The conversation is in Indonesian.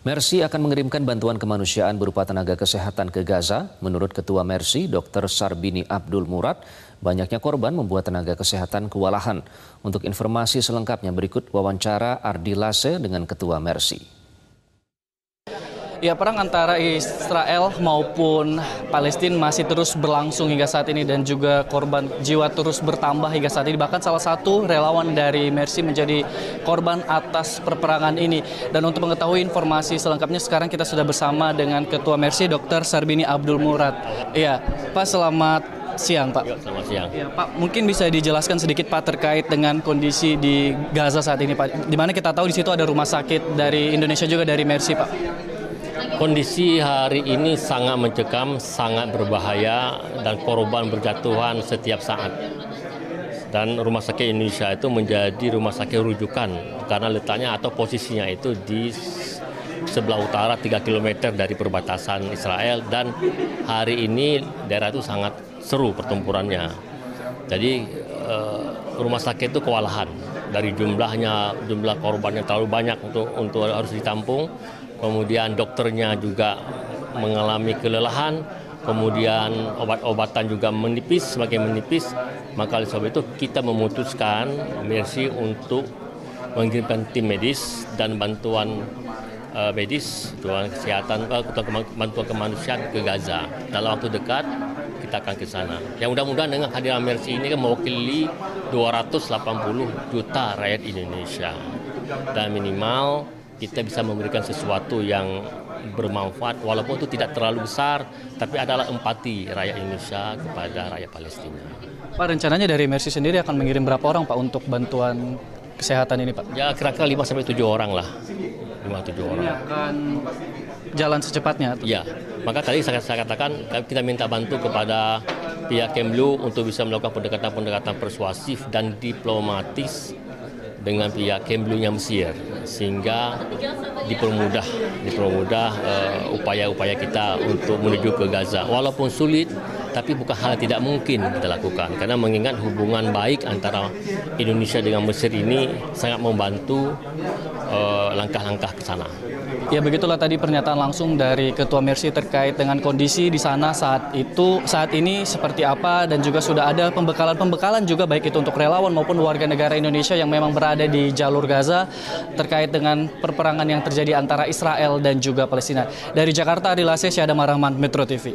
Mercy akan mengirimkan bantuan kemanusiaan berupa tenaga kesehatan ke Gaza. Menurut Ketua Mercy, Dr. Sarbini Abdul Murad, banyaknya korban membuat tenaga kesehatan kewalahan. Untuk informasi selengkapnya berikut wawancara Ardi Lase dengan Ketua Mercy. Ya, perang antara Israel maupun Palestina masih terus berlangsung hingga saat ini dan juga korban jiwa terus bertambah hingga saat ini. Bahkan salah satu relawan dari Mercy menjadi korban atas perperangan ini. Dan untuk mengetahui informasi selengkapnya sekarang kita sudah bersama dengan Ketua Mercy Dr. Sarbini Abdul Murad. Iya, Pak selamat siang Pak. Ya, selamat siang. Ya, Pak, mungkin bisa dijelaskan sedikit Pak terkait dengan kondisi di Gaza saat ini Pak. Di mana kita tahu di situ ada rumah sakit dari Indonesia juga dari Mercy Pak. Kondisi hari ini sangat mencekam, sangat berbahaya, dan korban berjatuhan setiap saat. Dan rumah sakit Indonesia itu menjadi rumah sakit rujukan karena letaknya atau posisinya itu di sebelah utara 3 km dari perbatasan Israel dan hari ini daerah itu sangat seru pertempurannya. Jadi eh, rumah sakit itu kewalahan dari jumlahnya jumlah korbannya terlalu banyak untuk untuk harus ditampung. Kemudian dokternya juga mengalami kelelahan, kemudian obat-obatan juga menipis, semakin menipis, maka oleh sebab itu kita memutuskan Mercy untuk mengirimkan tim medis dan bantuan uh, medis, bantuan kesehatan, uh, bantuan kemanusiaan ke Gaza. Dalam waktu dekat kita akan ke sana. Yang mudah-mudahan dengan kehadiran Mercy ini kan mewakili 280 juta rakyat Indonesia. Dan minimal kita bisa memberikan sesuatu yang bermanfaat walaupun itu tidak terlalu besar tapi adalah empati rakyat Indonesia kepada rakyat Palestina. Pak rencananya dari Mercy sendiri akan mengirim berapa orang Pak untuk bantuan kesehatan ini Pak? Ya kira-kira 5 sampai 7 orang lah. 5 7 orang. Ini akan jalan secepatnya. Ya. Maka tadi saya, saya katakan kita minta bantu kepada pihak Kemlu untuk bisa melakukan pendekatan-pendekatan persuasif dan diplomatis dengan pihak Kemlunya Mesir sehingga dipermudah dipermudah uh, upaya-upaya kita untuk menuju ke Gaza walaupun sulit tapi bukan hal tidak mungkin kita lakukan karena mengingat hubungan baik antara Indonesia dengan Mesir ini sangat membantu uh, langkah-langkah ke sana. Ya begitulah tadi pernyataan langsung dari Ketua Mercy terkait dengan kondisi di sana saat itu saat ini seperti apa dan juga sudah ada pembekalan-pembekalan juga baik itu untuk relawan maupun warga negara Indonesia yang memang berada di jalur Gaza terkait dengan perperangan yang terjadi antara Israel dan juga Palestina. Dari Jakarta Adil Syahda Marahman Metro TV.